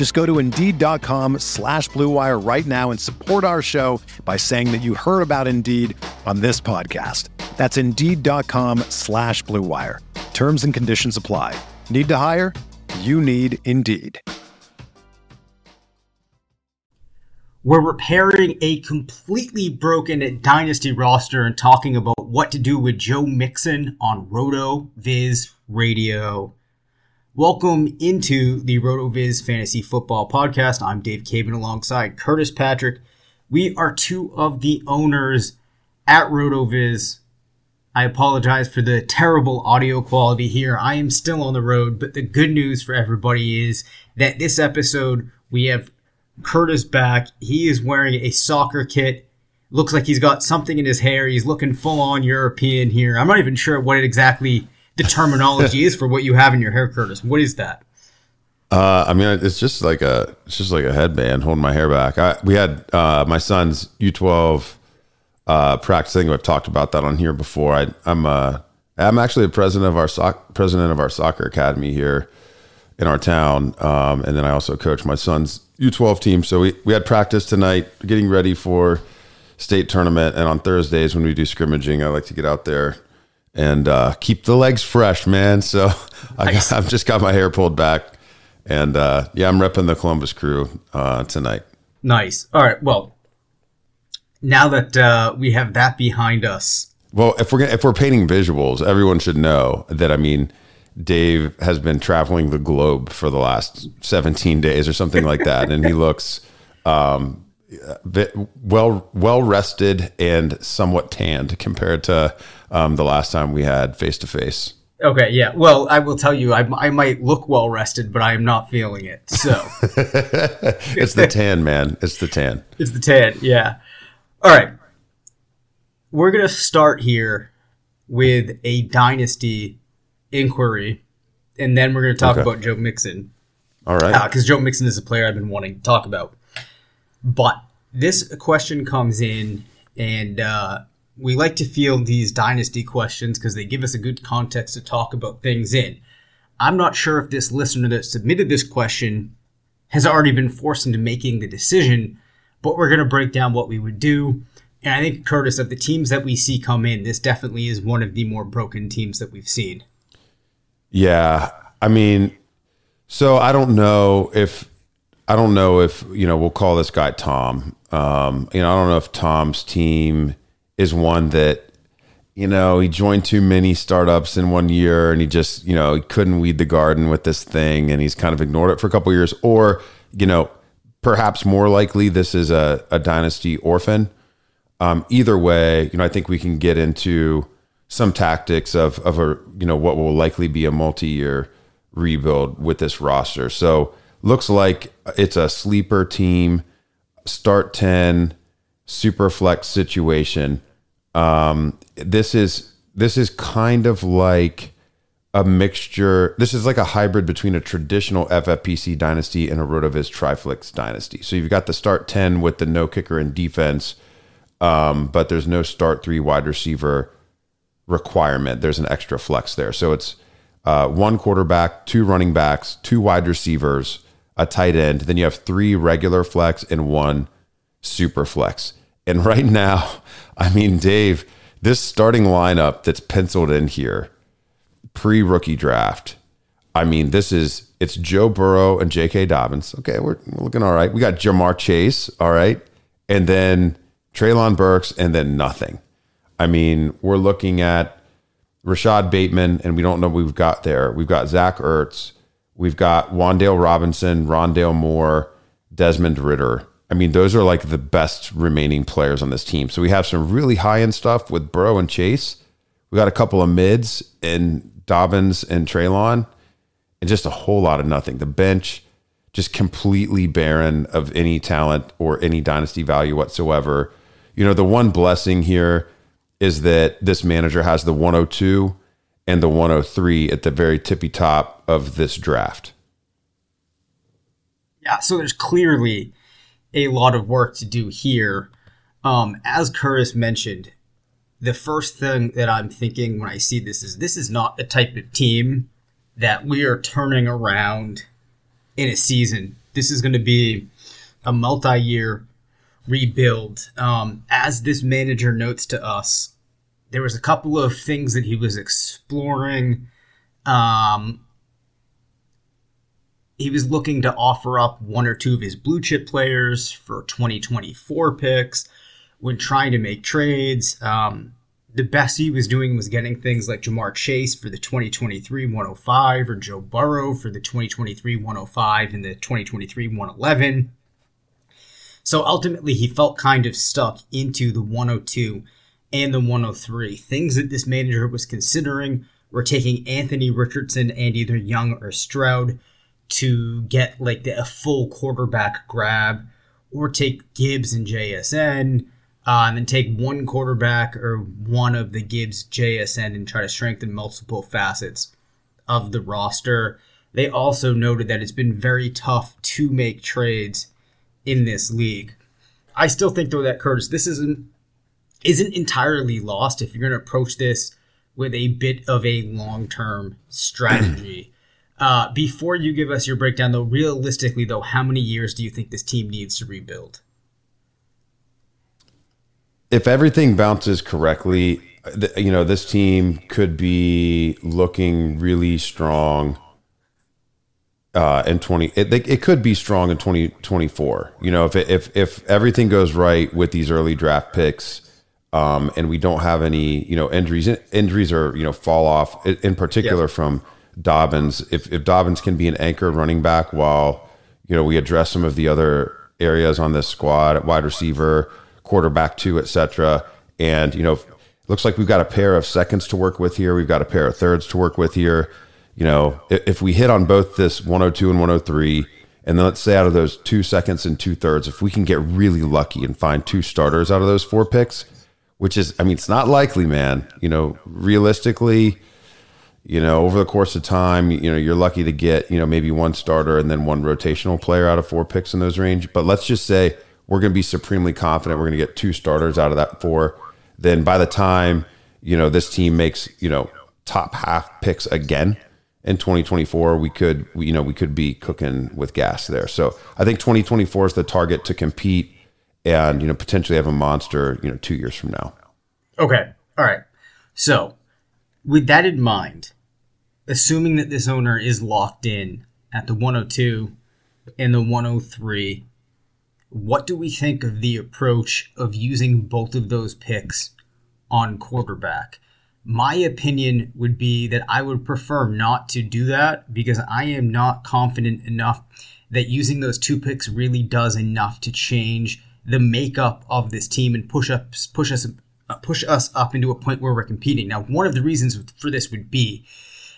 Just go to Indeed.com slash BlueWire right now and support our show by saying that you heard about Indeed on this podcast. That's Indeed.com slash BlueWire. Terms and conditions apply. Need to hire? You need Indeed. We're repairing a completely broken dynasty roster and talking about what to do with Joe Mixon on RotoViz Radio. Welcome into the RotoViz Fantasy Football Podcast. I'm Dave Caban alongside Curtis Patrick. We are two of the owners at RotoViz. I apologize for the terrible audio quality here. I am still on the road, but the good news for everybody is that this episode we have Curtis back. He is wearing a soccer kit. Looks like he's got something in his hair. He's looking full on European here. I'm not even sure what it exactly the terminology is for what you have in your hair, Curtis. What is that? Uh, I mean, it's just like a it's just like a headband holding my hair back. I, we had uh, my son's U12 uh, practicing. I've talked about that on here before. I, I'm uh, I'm actually the president of our soc- president of our soccer academy here in our town, um, and then I also coach my son's U12 team. So we we had practice tonight, getting ready for state tournament, and on Thursdays when we do scrimmaging, I like to get out there and uh, keep the legs fresh, man. So nice. I have just got my hair pulled back, and uh, yeah, I'm repping the Columbus crew uh, tonight. Nice. All right. Well, now that uh, we have that behind us, well, if we're gonna, if we're painting visuals, everyone should know that. I mean, Dave has been traveling the globe for the last 17 days or something like that, and he looks. Um, well well rested and somewhat tanned compared to um, the last time we had face to face. Okay, yeah. Well, I will tell you, I, I might look well rested, but I am not feeling it. So it's the tan, man. It's the tan. It's the tan. Yeah. All right. We're gonna start here with a dynasty inquiry, and then we're gonna talk okay. about Joe Mixon. All right. Because uh, Joe Mixon is a player I've been wanting to talk about. But this question comes in, and uh, we like to field these dynasty questions because they give us a good context to talk about things in. I'm not sure if this listener that submitted this question has already been forced into making the decision, but we're going to break down what we would do. And I think, Curtis, of the teams that we see come in, this definitely is one of the more broken teams that we've seen. Yeah. I mean, so I don't know if, I don't know if, you know, we'll call this guy Tom. Um, you know, I don't know if Tom's team is one that you know he joined too many startups in one year and he just you know he couldn't weed the garden with this thing and he's kind of ignored it for a couple years. Or you know perhaps more likely this is a, a dynasty orphan. Um, either way you know i think we can get into some tactics of of a you know what will likely be a multi-year rebuild with this roster. So looks like it's a sleeper team start 10 super flex situation um, this is this is kind of like a mixture. This is like a hybrid between a traditional FFPC dynasty and a Rotoviz Triflex dynasty. So you've got the start ten with the no kicker and defense, um, but there's no start three wide receiver requirement. There's an extra flex there. So it's uh, one quarterback, two running backs, two wide receivers, a tight end. Then you have three regular flex and one super flex. And right now, I mean, Dave, this starting lineup that's penciled in here pre rookie draft. I mean, this is it's Joe Burrow and J.K. Dobbins. Okay, we're, we're looking all right. We got Ja'Marr Chase, all right, and then Treylon Burks, and then nothing. I mean, we're looking at Rashod Bateman, and we don't know we've got there. We've got Zach Ertz, we've got Wan'Dale Robinson, Rondale Moore, Desmond Ridder. I mean, those are like the best remaining players on this team. So we have some really high end stuff with Burrow and Chase. We got a couple of mids in Dobbins and Treylon, and just a whole lot of nothing. The bench just completely barren of any talent or any dynasty value whatsoever. You know, the one blessing here is that this manager has the 102 and the 103 at the very tippy top of this draft. Yeah, so there's clearly a lot of work to do here. Um, as Curtis mentioned, the first thing that I'm thinking when I see this is this is not the type of team that we are turning around in a season. This is going to be a multi year rebuild. Um, as this manager notes to us, there was a couple of things that he was exploring. Um, he was looking to offer up one or two of his blue chip players for 2024 picks when trying to make trades. Um, the best he was doing was getting things like Ja'Marr Chase for the 2023 105 or Joe Burrow for the 2023 105 and the 2023 111. So ultimately, he felt kind of stuck into the 102 and the 103. Things that this manager was considering were taking Anthony Richardson and either Young or Stroud to get like the, a full quarterback grab, or take Gibbs and JSN uh, and then take one quarterback or one of the Gibbs JSN and try to strengthen multiple facets of the roster. They also noted that it's been very tough to make trades in this league. I still think though that Curtis, this isn't isn't entirely lost if you're going to approach this with a bit of a long term strategy. uh, before you give us your breakdown, though, realistically, though, how many years do you think this team needs to rebuild? if everything bounces correctly, you know, this team could be looking really strong uh, in 20 it, it could be strong in 2024 you know if it, if if everything goes right with these early draft picks um, and we don't have any you know injuries injuries or you know fall off in particular from Dobbins if if Dobbins can be an anchor running back while you know we address some of the other areas on this squad wide receiver quarterback two, etc. And you know, looks like we've got a pair of seconds to work with here. We've got a pair of thirds to work with here. You know, if, if we hit on both this 102 and 103, and then let's say out of those two seconds and two thirds, if we can get really lucky and find two starters out of those four picks, which is, I mean, it's not likely, man. You know, realistically, you know, over the course of time, you know, you're lucky to get, you know, maybe one starter and then one rotational player out of four picks in those range. But let's just say we're going to be supremely confident we're going to get two starters out of that four. Then by the time, you know, this team makes, you know, top half picks again in 2024, we could, you know, we could be cooking with gas there. So I think 2024 is the target to compete and, you know, potentially have a monster, you know, two years from now. Okay. All right. So with that in mind, assuming that this owner is locked in at the 102 and the 103 what do we think of the approach of using both of those picks on quarterback? My opinion would be that I would prefer not to do that because I am not confident enough that using those two picks really does enough to change the makeup of this team and push us push us push us up into a point where we're competing. Now, one of the reasons for this would be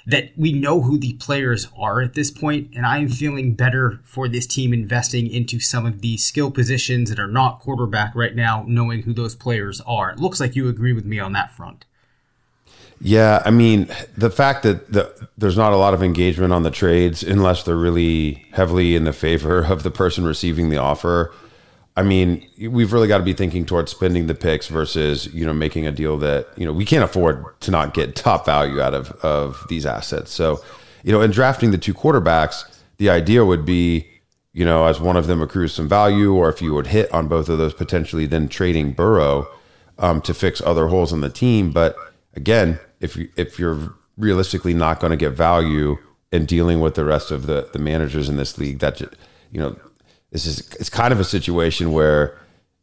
that we know who the players are at this point, and I am feeling better for this team investing into some of the skill positions that are not quarterback right now, knowing who those players are. It looks like you agree with me on that front. Yeah, I mean, the fact that the, there's not a lot of engagement on the trades unless they're really heavily in the favor of the person receiving the offer I mean, we've really got to be thinking towards spending the picks versus you know making a deal that you know we can't afford to not get top value out of of these assets. So, you know, in drafting the two quarterbacks, the idea would be you know as one of them accrues some value, or if you would hit on both of those potentially, then trading Burrow um, to fix other holes in the team. But again, if you, if you're realistically not going to get value in dealing with the rest of the the managers in this league, that you know this is it's kind of a situation where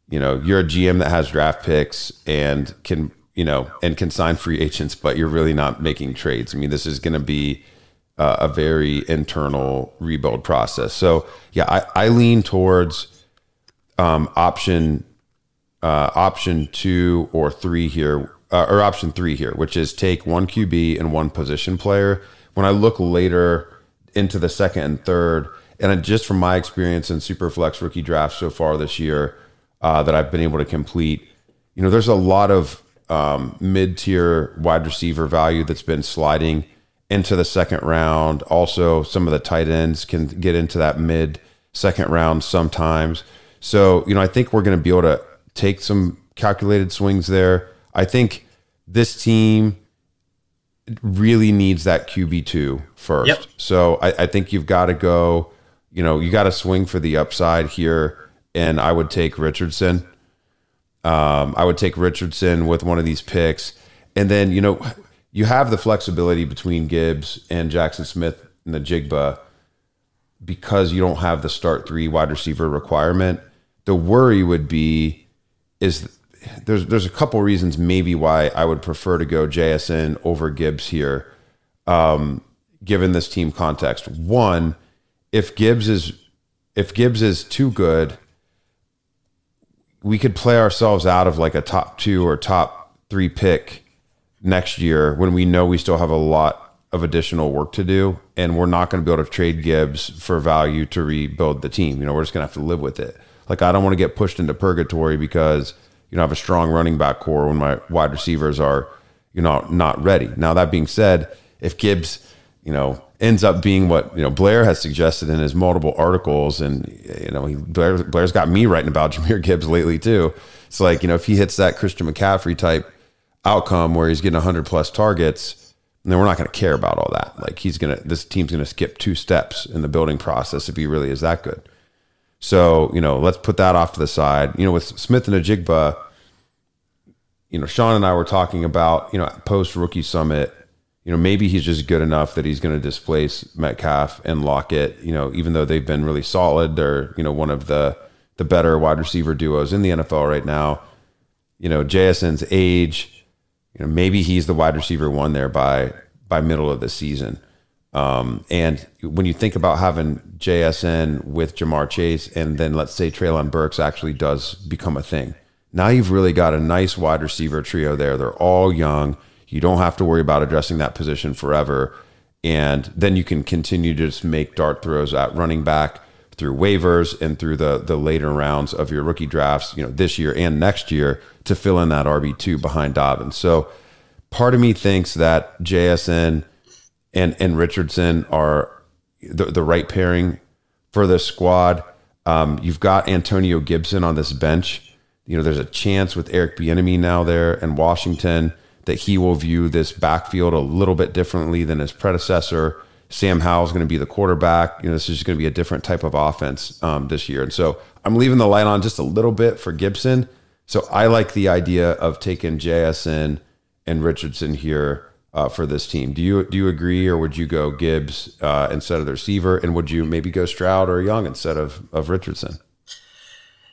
you know you're a GM that has draft picks and can you know, and can sign free agents, but you're really not making trades. I mean, this is going to be uh, a very internal rebuild process. So yeah, I, I lean towards um, option uh, option two or three here, uh, or option three here, which is take one QB and one position player. When I look later into the second and third, and just from my experience in Superflex rookie drafts so far this year uh, that I've been able to complete, you know, there's a lot of um, mid tier wide receiver value that's been sliding into the second round. Also, some of the tight ends can get into that mid second round sometimes. So, you know, I think we're going to be able to take some calculated swings there. I think this team really needs that QB2 first. Yep. So I, I think you've got to go, you know, you got to swing for the upside here. And I would take Richardson. Um, I would take Richardson with one of these picks. And then, you know, you have the flexibility between Gibbs and Jackson Smith and the Jigba because you don't have the start three wide receiver requirement. The worry would be is there's there's a couple reasons maybe why I would prefer to go JSN over Gibbs here, um, given this team context. One, if Gibbs is if Gibbs is too good, we could play ourselves out of like a top two or top three pick next year when we know we still have a lot of additional work to do and we're not going to be able to trade Gibbs for value to rebuild the team. You know, we're just going to have to live with it. Like I don't want to get pushed into purgatory because you know I have a strong running back core when my wide receivers are you know not ready. Now that being said, if Gibbs, you know, ends up being what you know Blair has suggested in his multiple articles, and you know he, Blair, Blair's got me writing about Jahmyr Gibbs lately too. It's like you know if he hits that Christian McCaffrey type outcome where he's getting 100 plus targets, then we're not going to care about all that. Like he's to, this team's to skip two steps in the building process if he really is that good. So, you know, let's put that off to the side. You know, with Smith-Njigba, you know, Sean and I were talking about, you know, post rookie summit, you know, maybe he's just good enough that he's going to displace Metcalf and Lockett, you know, even though they've been really solid. They're, you know, one of the, the better wide receiver duos in the NFL right now. You know, JSN's age, you know, maybe he's the wide receiver one there by by middle of the season. Um, and when you think about having JSN with Ja'Marr Chase, and then let's say Treylon Burks actually does become a thing, now you've really got a nice wide receiver trio there. They're all young. You don't have to worry about addressing that position forever. And then you can continue to just make dart throws at running back through waivers and through the the later rounds of your rookie drafts, you know, this year and next year to fill in that RB two behind Dobbins. So part of me thinks that JSN and and Richardson are the, the right pairing for this squad. Um, you've got Antonio Gibson on this bench. You know, there's a chance with Eric Bieniemy now there in Washington that he will view this backfield a little bit differently than his predecessor. Sam Howell is going to be the quarterback. You know, this is going to be a different type of offense um, this year. And so I'm leaving the light on just a little bit for Gibson. So I like the idea of taking JSN and Richardson here uh, for this team. Do you do you agree, or would you go Gibbs uh, instead of the receiver, and would you maybe go Stroud or Young instead of of Richardson?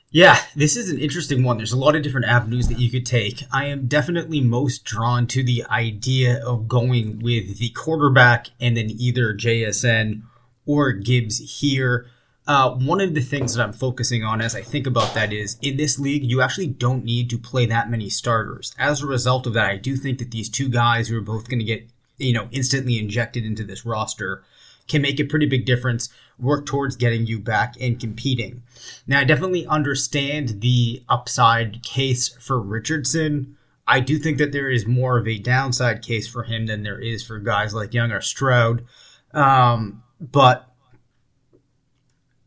Yeah, this is an interesting one. There's a lot of different avenues that you could take. I am definitely most drawn to the idea of going with the quarterback and then either JSN or Gibbs here. Uh, one of the things that I'm focusing on as I think about that is in this league, you actually don't need to play that many starters. As a result of that, I do think that these two guys who are both going to get, you know, instantly injected into this roster can make a pretty big difference, work towards getting you back and competing. Now, I definitely understand the upside case for Richardson. I do think that there is more of a downside case for him than there is for guys like Young or Stroud. Um, but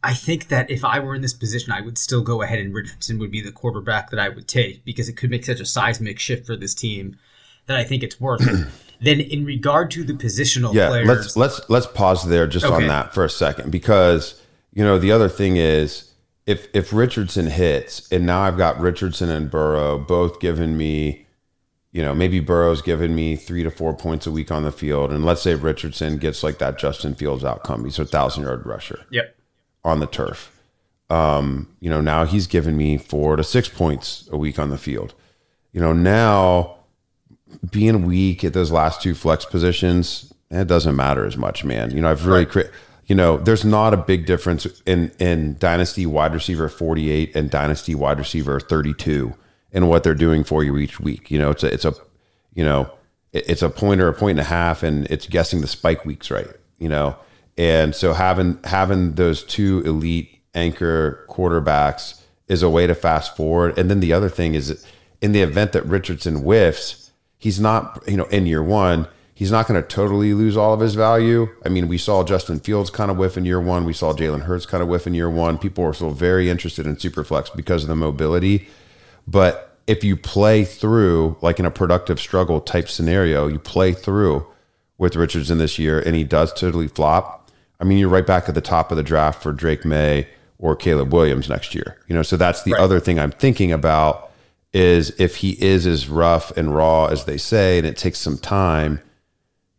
I think that if I were in this position, I would still go ahead and Richardson would be the quarterback that I would take because it could make such a seismic shift for this team that I think it's worth it. then in regard to the positional yeah, players, let's let's let's pause there just okay. on that for a second because you know the other thing is if if Richardson hits and now I've got Richardson and Burrow both giving me you know, maybe Burrow's giving me three to four points a week on the field, and let's say Richardson gets like that Justin Fields outcome. He's a thousand yard rusher. Yep on the turf. Um, you know, now he's given me four to six points a week on the field. You know, now being weak at those last two flex positions, it doesn't matter as much, man. You know, I've really, right. you know, there's not a big difference in in dynasty wide receiver 48 and dynasty wide receiver 32 in what they're doing for you each week. You know, it's a it's a you know it's a point or a point and a half, and it's guessing the spike weeks right. You know, and so having having those two elite anchor quarterbacks is a way to fast forward. And then the other thing is, in the event that Richardson whiffs, he's not you know in year one. He's not going to totally lose all of his value. I mean, we saw Justin Fields kind of whiff in year one. We saw Jalen Hurts kind of whiff in year one. People were still very interested in Superflex because of the mobility. But if you play through, like in a productive struggle type scenario, you play through with Richardson this year and he does totally flop, I mean, you're right back at the top of the draft for Drake Maye or Caleb Williams next year. You know, so that's the right. other thing I'm thinking about is if he is as rough and raw as they say, and it takes some time,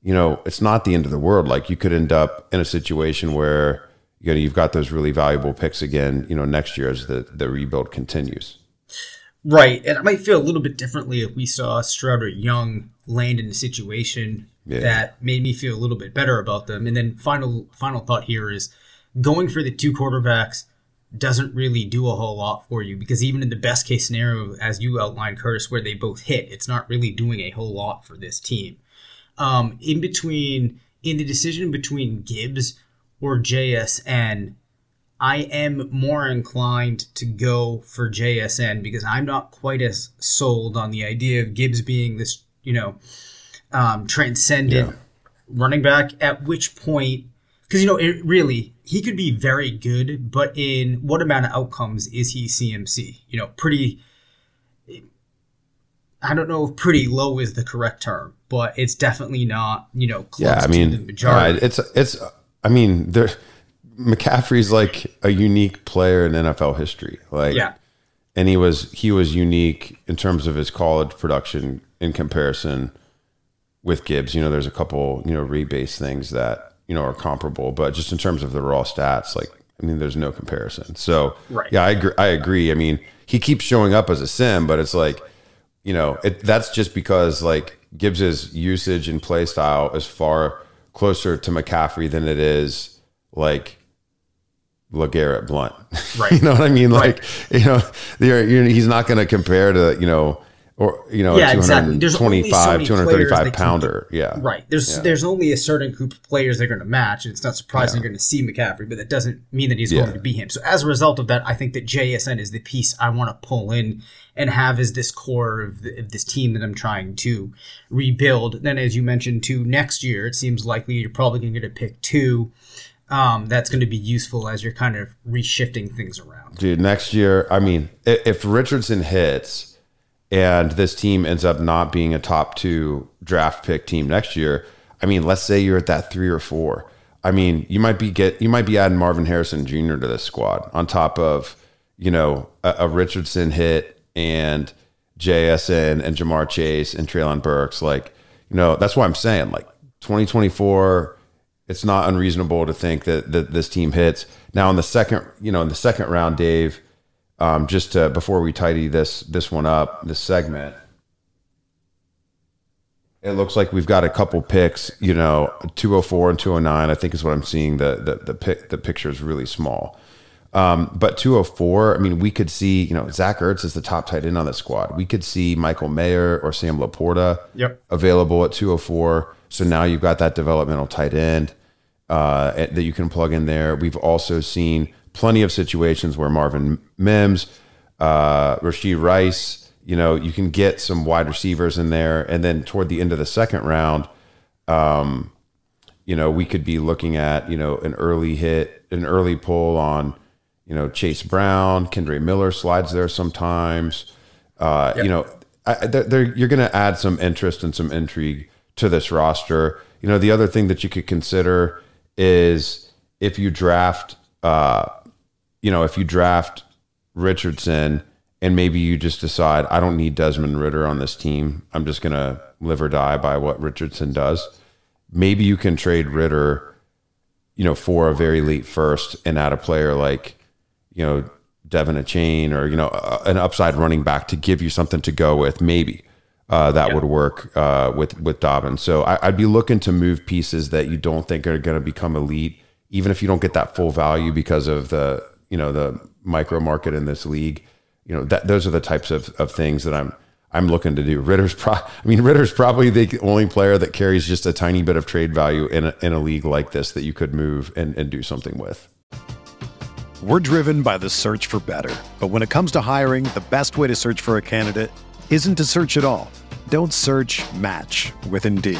you know, it's not the end of the world. Like you could end up in a situation where you know you've got those really valuable picks again, you know, next year as the the rebuild continues. Right, and I might feel a little bit differently if we saw Stroud or Young land in a situation yeah. that made me feel a little bit better about them. And then final final thought here is going for the two quarterbacks doesn't really do a whole lot for you because even in the best case scenario, as you outlined, Curtis, where they both hit, it's not really doing a whole lot for this team. Um, in between, in the decision between Gibbs or JSN, I am more inclined to go for JSN because I'm not quite as sold on the idea of Gibbs being this, you know, um, transcendent yeah. running back. At which point, because you know, it really he could be very good, but in what amount of outcomes is he CMC? You know, pretty. I don't know if pretty low is the correct term, but it's definitely not. You know, yeah. I mean, uh, it's it's. I mean, there McCaffrey's like a unique player in NFL history. Like, yeah, and he was he was unique in terms of his college production in comparison with Gibbs. You know, there's a couple you know rebase things that you know are comparable, but just in terms of the raw stats, like I mean, there's no comparison. So, right. yeah, I agree. I agree. I mean, he keeps showing up as a sim, but it's like, you know, it, that's just because like Gibbs's usage and play style is far closer to McCaffrey than it is like LeGarrette Blount. Right. you know what I mean? Like, right. you know, you're, you're, he's not going to compare to, you know, or, you know, yeah, exactly. There's 25, 235 pounder. Yeah. Right. There's, yeah. there's only a certain group of players they're going to match. And it's not surprising yeah. you're going to see McCaffrey, but that doesn't mean that he's yeah. going to be him. So as a result of that, I think that JSN is the piece I want to pull in and have as this core of, the, of this team that I'm trying to rebuild. Then, as you mentioned, too, next year, it seems likely you're probably going to get a pick two um, that's going to be useful as you're kind of reshifting things around. Dude, next year, I mean, if Richardson hits and this team ends up not being a top two draft pick team next year, I mean, let's say you're at that three or four. I mean, you might be get you might be adding Marvin Harrison Jr. to this squad on top of you know a, a Richardson hit and JSN and Ja'Marr Chase and Treylon Burks. Like, you know, that's why I'm saying like 2024 it's not unreasonable to think that, that this team hits. Now in the second, you know, in the second round, Dave, um, just to, before we tidy this this one up, this segment, it looks like we've got a couple picks. You know, 204 and 209, I think is what I'm seeing. The the the pic, the picture is really small. Um, but 204, I mean, we could see, you know, Zach Ertz is the top tight end on the squad. We could see Michael Mayer or Sam LaPorta yep. available at 204. So now you've got that developmental tight end uh, that you can plug in there. We've also seen plenty of situations where Marvin Mims, uh, Rashee Rice, you know, you can get some wide receivers in there. And then toward the end of the second round, um, you know, we could be looking at, you know, an early hit, an early pull on, you know, Chase Brown, Kendre Miller slides there sometimes. Uh, yep. You know, I, they're, they're, you're going to add some interest and some intrigue to this roster. You know, the other thing that you could consider is if you draft, uh, you know, if you draft Richardson and maybe you just decide I don't need Desmond Ridder on this team. I'm just gonna live or die by what Richardson does. Maybe you can trade Ridder, you know, for a very late first and add a player like, you know, De'Von Achane or you know an upside running back to give you something to go with. Maybe uh, that would work uh, with with Dobbins. So I, would be looking to move pieces that you don't think are going to become elite, even if you don't get that full value because of the you know the micro market in this league. You know that those are the types of, of things that I'm I'm looking to do. Ridder's pro I mean Ridder's probably the only player that carries just a tiny bit of trade value in a, in a league like this that you could move and, and do something with. We're driven by the search for better. But when it comes to hiring, the best way to search for a candidate isn't to search at all. Don't search match with Indeed.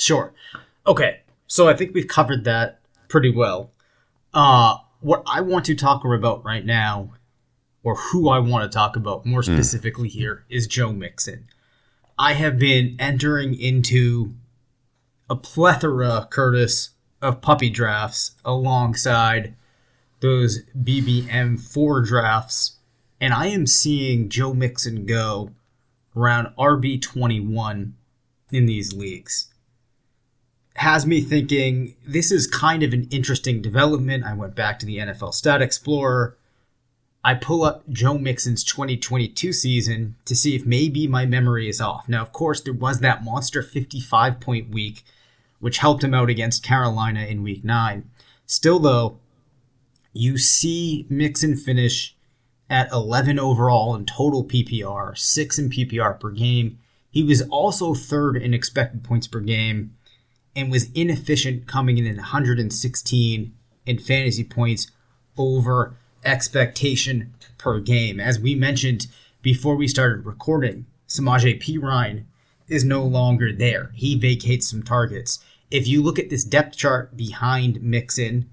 Sure. Okay. So I think we've covered that pretty well. Uh, what I want to talk about right now, or who I want to talk about more hmm. specifically mm. here, is Joe Mixon. I have been entering into a plethora, Curtis, of puppy drafts alongside those BBM4 drafts, and I am seeing Joe Mixon go around RB21 in these leagues has me thinking this is kind of an interesting development. I went back to the NFL Stat Explorer. I pull up Joe Mixon's 2022 season to see if maybe my memory is off. Now, of course, there was that monster 55 point week, which helped him out against Carolina in week nine. Still, though, you see Mixon finish at 11 overall in total PPR, 6 in PPR per game. He was also third in expected points per game and was inefficient coming in at 116 in fantasy points over expectation per game. As we mentioned before we started recording, Samaje Perine is no longer there. He vacates some targets. If you look at this depth chart behind Mixon,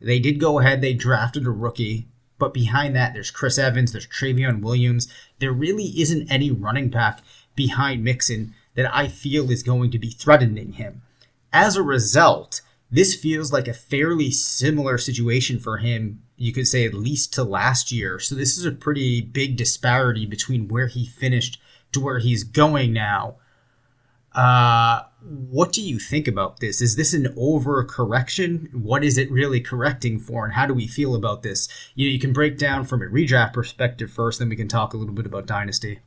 they did go ahead, they drafted a rookie, but behind that, there's Chris Evans, there's Trayveon Williams. There really isn't any running back behind Mixon that I feel is going to be threatening him. As a result, this feels like a fairly similar situation for him, you could say at least to last year. So this is a pretty big disparity between where he finished to where he's going now. Uh, what do you think about this? Is this an overcorrection? What is it really correcting for, and how do we feel about this? You, know, you can break down from a redraft perspective first, then we can talk a little bit about dynasty.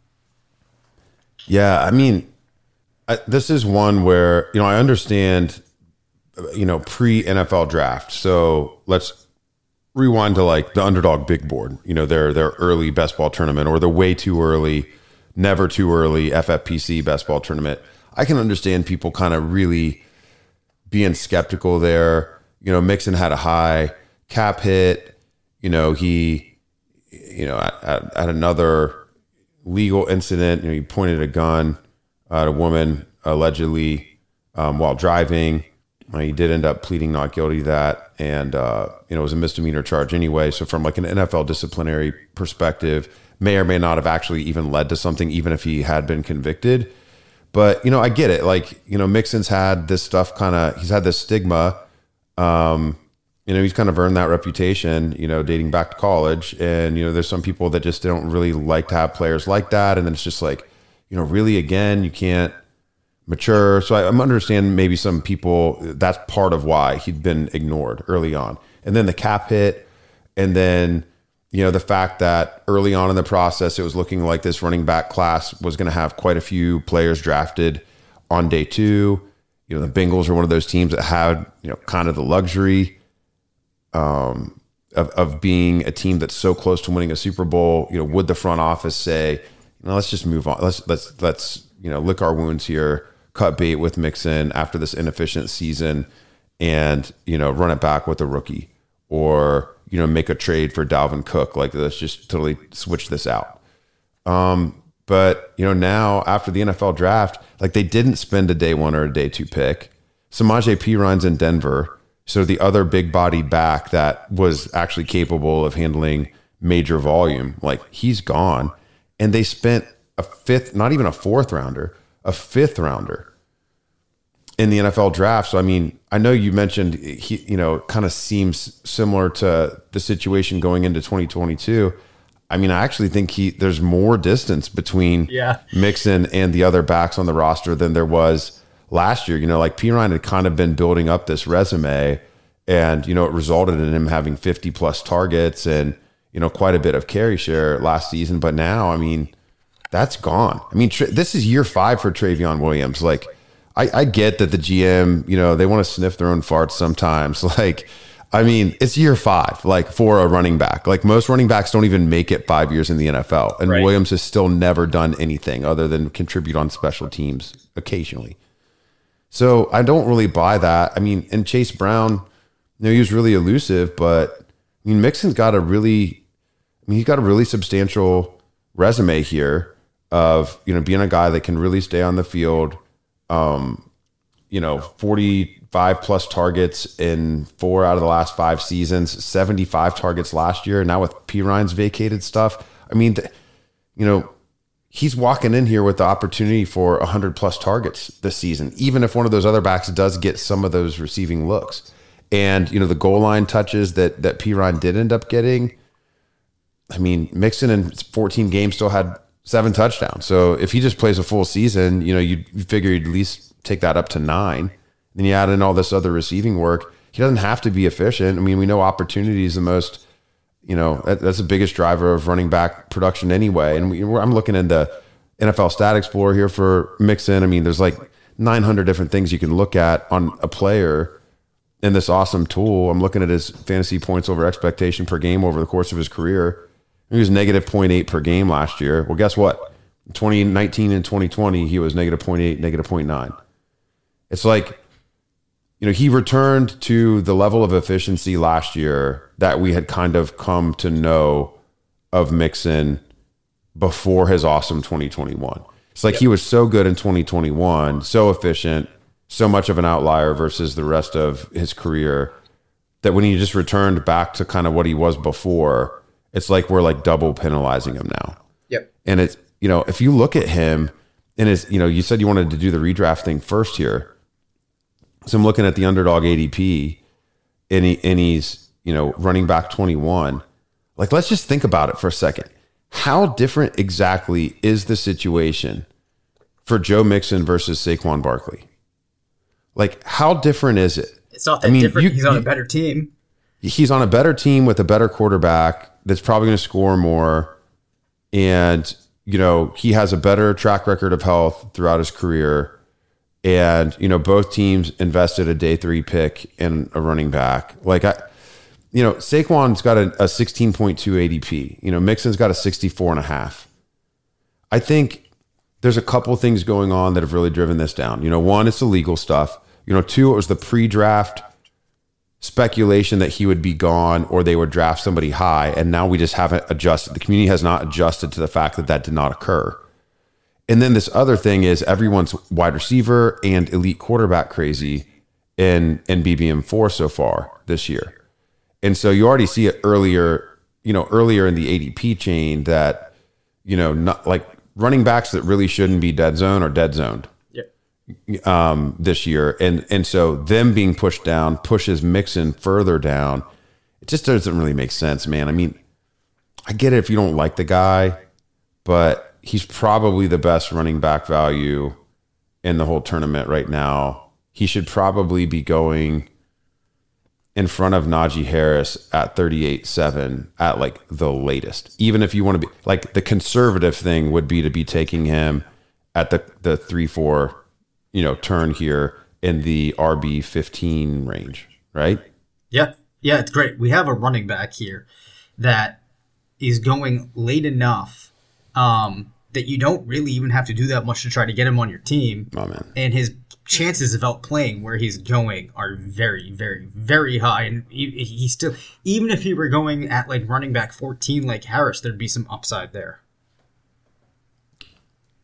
Yeah, I mean, I, this is one where you know I understand, you know, pre NFL draft. So let's rewind to like the underdog big board. You know, their their early best ball tournament or the way too early, never too early FFPC best ball tournament. I can understand people kind of really being skeptical there. You know, Mixon had a high cap hit. You know, he, you know, at, at, at another legal incident, you know, he pointed a gun a woman allegedly um, while driving. Uh, he did end up pleading not guilty to that, and uh, you know it was a misdemeanor charge anyway. So from like an NFL disciplinary perspective, may or may not have actually even led to something, even if he had been convicted. But you know, I get it. Like you know, Mixon's had this stuff kind of. He's had this stigma. Um, you know, he's kind of earned that reputation. You know, dating back to college, and you know, there's some people that just don't really like to have players like that, and then it's just like you know, really again, you can't mature. So I, I'm understanding maybe some people that's part of why he'd been ignored early on. And then the cap hit, and then you know the fact that early on in the process it was looking like this running back class was going to have quite a few players drafted on day two. You know the Bengals are one of those teams that had you know kind of the luxury um, of of being a team that's so close to winning a Super Bowl. You know, would the front office say, know, let's just move on. Let's let's let's you know lick our wounds here, cut bait with Mixon after this inefficient season, and you know run it back with a rookie or you know make a trade for Dalvin Cook. Like let's just totally switch this out. Um, but you know now after the NFL draft, like they didn't spend a day one or a day two pick. Samaje Perine's in Denver, so the other big body back that was actually capable of handling major volume, like he's gone, and they spent a fifth, not even a fourth rounder, a fifth rounder in the NFL draft. So I mean, I know you mentioned he, you know, kind of seems similar to the situation going into 2022. I mean, I actually think he there's more distance between Yeah. Mixon and the other backs on the roster than there was last year. You know, like Perine had kind of been building up this resume, and you know, it resulted in him having 50 plus targets and you know quite a bit of carry share last season. But now, I mean, that's gone. I mean, Tra- this is year five for Trayveon Williams. Like, I, I get that the GM, you know, they want to sniff their own farts sometimes. Like, I mean, it's year five, like for a running back. Like most running backs don't even make it five years in the NFL. And Right. Williams has still never done anything other than contribute on special teams occasionally. So I don't really buy that. I mean, and Chase Brown, you know, he was really elusive, but I mean, Mixon's got a really, I mean, he's got a really substantial resume here of, you know, being a guy that can really stay on the field, um, you know, 45 plus targets in four out of the last five seasons, 75 targets last year. Now with Perine's vacated stuff. I mean, you know, he's walking in here with the opportunity for 100 plus targets this season, even if one of those other backs does get some of those receiving looks. And, you know, the goal line touches that, that Perine did end up getting. I mean, Mixon in 14 games still had seven touchdowns. So if he just plays a full season, you know, you figure you'd at least take that up to nine. Then you add in all this other receiving work. He doesn't have to be efficient. I mean, we know opportunity is the most, you know, that, that's the biggest driver of running back production anyway. And we, I'm looking in the NFL Stat Explorer here for Mixon. I mean, there's like 900 different things you can look at on a player in this awesome tool. I'm looking at his fantasy points over expectation per game over the course of his career. He was negative 0.8 per game last year. Well, guess what? 2019 and 2020, he was negative 0.8, negative 0.9. It's like, you know, he returned to the level of efficiency last year that we had kind of come to know of Mixon before his awesome 2021. It's like he was so good in 2021, so efficient, so much of an outlier versus the rest of his career that when he just returned back to kind of what he was before, it's like we're like double penalizing him now. Yep. And it's, you know, if you look at him and his, you know, you said you wanted to do the redraft thing first here. So I'm looking at the underdog ADP and, he, and he's, you know, running back 21. Like, let's just think about it for a second. How different exactly is the situation for Joe Mixon versus Saquon Barkley? Like, how different is it? It's not that I mean, different. you- He's on a better team. He's on a better team with a better quarterback that's probably going to score more. And you know he has a better track record of health throughout his career. And you know both teams invested a day 3 pick in a running back. Like I you know Saquon's got a, a 16.2 ADP you know Mixon's got a 64 and a half. I think there's a couple things going on that have really driven this down. You know one it's the legal stuff. You know two it was the pre-draft speculation that he would be gone or they would draft somebody high and now we just haven't adjusted the community has not adjusted to the fact that that did not occur and then this other thing is everyone's wide receiver and elite quarterback crazy in in BBM4 so far this year and so you already see it earlier you know earlier in the ADP chain that you know not like running backs that really shouldn't be dead zone or dead zoned. Um, this year, and and so them being pushed down pushes Mixon further down. It just doesn't really make sense, man. I mean, I get it if you don't like the guy, but he's probably the best running back value in the whole tournament right now. He should probably be going in front of Najee Harris at 38 7 at like the latest. Even if you want to be like the conservative thing would be to be taking him at the, the 3 4, you know, turn here in the RB 15 range, right? Yeah. Yeah, it's great. We have a running back here that is going late enough um, that you don't really even have to do that much to try to get him on your team. Oh, man. And his chances of outplaying where he's going are very, very, very high. And he, he still, even if he were going at like running back 14 like Harris, there'd be some upside there.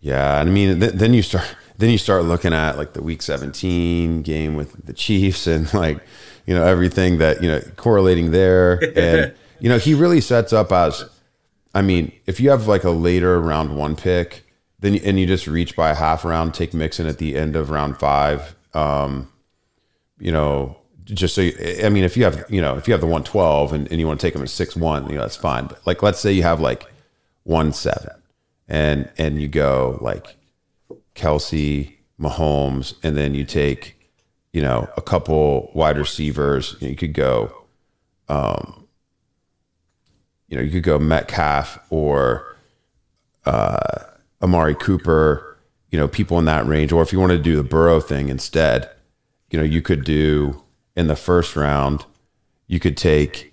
Yeah, I mean, th- then you start then you start looking at like the Week 17 game with the Chiefs and like you know everything that you know correlating there, and you know he really sets up as, I mean, if you have like a later round one pick, then you, and you just reach by a half round, take Mixon at the end of round five, um, you know. Just so, you, I mean, if you have, you know, if you have the one twelve and, and you want to take them at six one, you know, that's fine. But like, let's say you have like one seven, and and you go like Kelce, Mahomes, and then you take, you know, a couple wide receivers. You could go, um, you know, you could go Metcalf or uh, Amari Cooper. You know, people in that range. Or if you want to do the Burrow thing instead, you know, you could do in the first round. You could take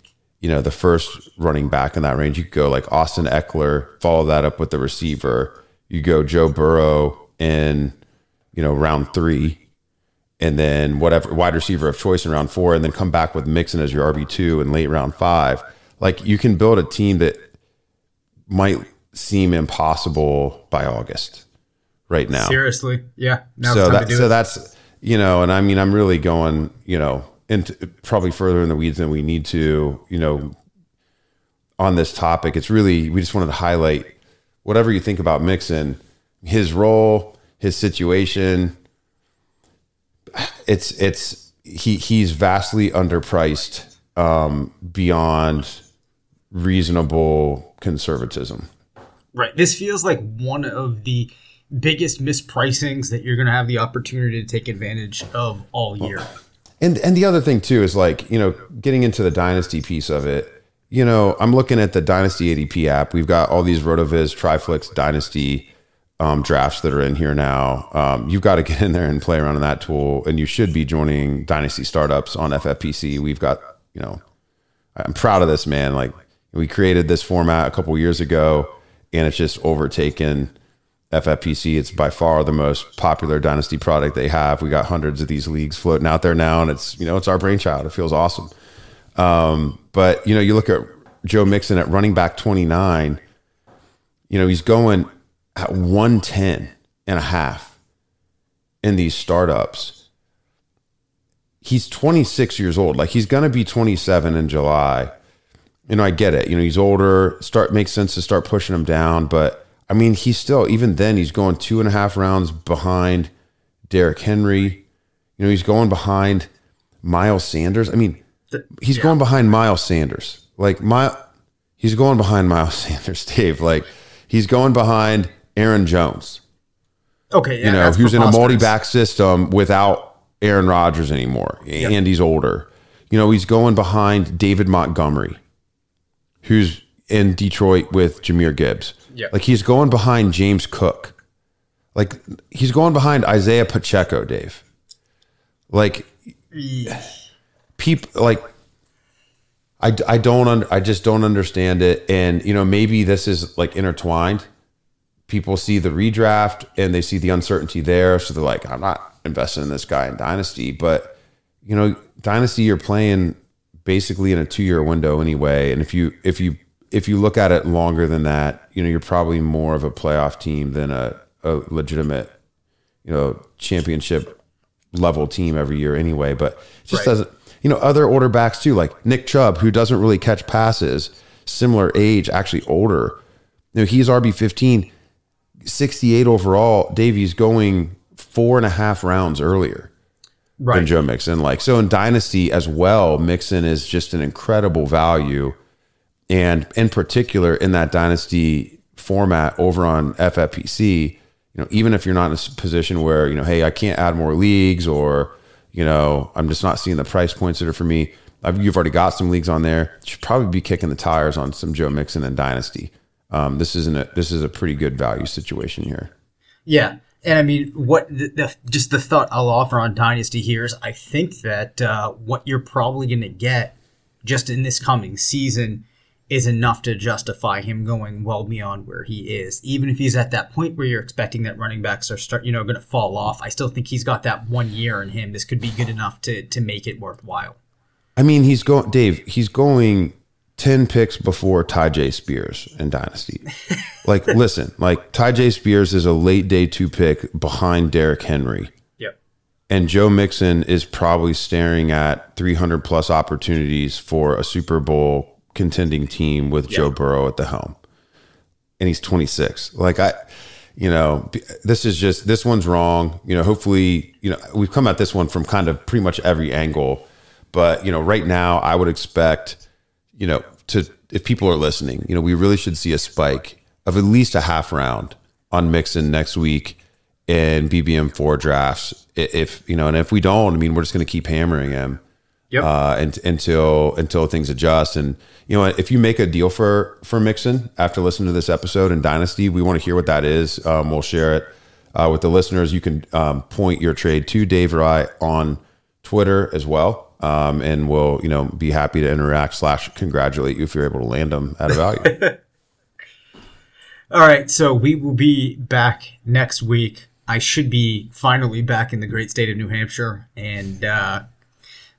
you know, the first running back in that range. You could go like Austin Ekeler, follow that up with the receiver. You go Joe Burrow in, you know, round three, and then whatever wide receiver of choice in round four, and then come back with Mixon as your RB two in late round five. Like you can build a team that might seem impossible by August right now. Seriously, yeah. Now so that so it. that's you know, and I mean, I'm really going, you know, into probably further in the weeds than we need to, you know, on this topic. It's really we just wanted to highlight whatever you think about Mixon, his role, his situation. It's it's he he's vastly underpriced um, beyond reasonable conservatism. Right. This feels like one of the biggest mispricings that you're going to have the opportunity to take advantage of all year. And and the other thing too is like you know getting into the dynasty piece of it. You know, I'm looking at the Dynasty ADP app. We've got all these Rotoviz Triflex Dynasty um, drafts that are in here now. Um, you've got to get in there and play around in that tool, and you should be joining Dynasty startups on FFPC. We've got you know, I'm proud of this man. Like we created this format a couple years ago, and it's just overtaken FFPC. It's by far the most popular dynasty product they have. We got hundreds of these leagues floating out there now, and it's you know it's our brainchild. It feels awesome. Um, but you know, you look at Joe Mixon at running back 29. You know, he's going at 110 and a half in these startups. He's 26 years old. Like he's going to be 27 in July. You know, I get it. You know, he's older. Start makes sense to start pushing him down, but I mean, he's still even then he's going two and a half rounds behind Derrick Henry. You know, he's going behind Miles Sanders. I mean, he's yeah. going behind Miles Sanders. Like my, he's going behind Miles Sanders, Dave. Like he's going behind Aaron Jones. Okay, yeah, you know, who's in a multi-back system without Aaron Rodgers anymore, yep. and he's older. You know, he's going behind David Montgomery, who's in Detroit with Jahmyr Gibbs. Yeah. Like he's going behind James Cook. Like he's going behind Isaiah Pacheco, Dave. Like people like I, I don't under, I just don't understand it and you know maybe this is like intertwined. People see the redraft and they see the uncertainty there so they're like I'm not investing in this guy in dynasty, but you know dynasty you're playing basically in a 2-year window anyway and if you if you if you look at it longer than that, you know, you're probably more of a playoff team than a, a legitimate, you know, championship level team every year anyway. But it just right. doesn't, you know, other order backs too, like Nick Chubb, who doesn't really catch passes, similar age, actually older. You know, he's RB 15, 68 overall. Davies going four and a half rounds earlier right. than Joe Mixon. Like, so in Dynasty as well, Mixon is just an incredible value and in particular, in that dynasty format over on FFPC, you know, even if you're not in a position where, you know, hey, I can't add more leagues or, you know, I'm just not seeing the price points that are for me. I've, you've already got some leagues on there. You should probably be kicking the tires on some Joe Mixon and Dynasty. Um, this isn't a this is a pretty good value situation here. Yeah, and I mean, what the, the, just the thought I'll offer on Dynasty here is I think that uh, what you're probably going to get just in this coming season is enough to justify him going well beyond where he is. Even if he's at that point where you're expecting that running backs are start, you know, going to fall off, I still think he's got that one year in him. This could be good enough to to make it worthwhile. I mean, he's going, Dave. He's going 10 picks before Tyjae Spears in Dynasty. like, listen, like Tyjae Spears is a late day two pick behind Derrick Henry. Yep. And Joe Mixon is probably staring at 300 plus opportunities for a Super Bowl contending team with. Joe Burrow at the helm. And he's 26. Like, I, you know, this is just, this one's wrong. You know, hopefully, you know, we've come at this one from kind of pretty much every angle. But, you know, right now, I would expect you know, to if people are listening, you know, we really should see a spike of at least a half round on Mixon next week in BBM four drafts. If you know, and if we don't, I mean, we're just going to keep hammering him. Yep. Uh, and, until until things adjust, and you know, if you make a deal for for Mixon after listening to this episode in Dynasty, we want to hear what that is. Um, we'll share it uh, with the listeners. You can um, point your trade to Dave or I on Twitter as well um, and we'll you know be happy to interact slash congratulate you if you're able to land them at a value. All right, so we will be back next week. I should be finally back in the great state of New Hampshire, and uh,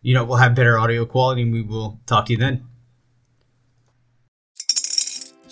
you know we'll have better audio quality, and we will talk to you then.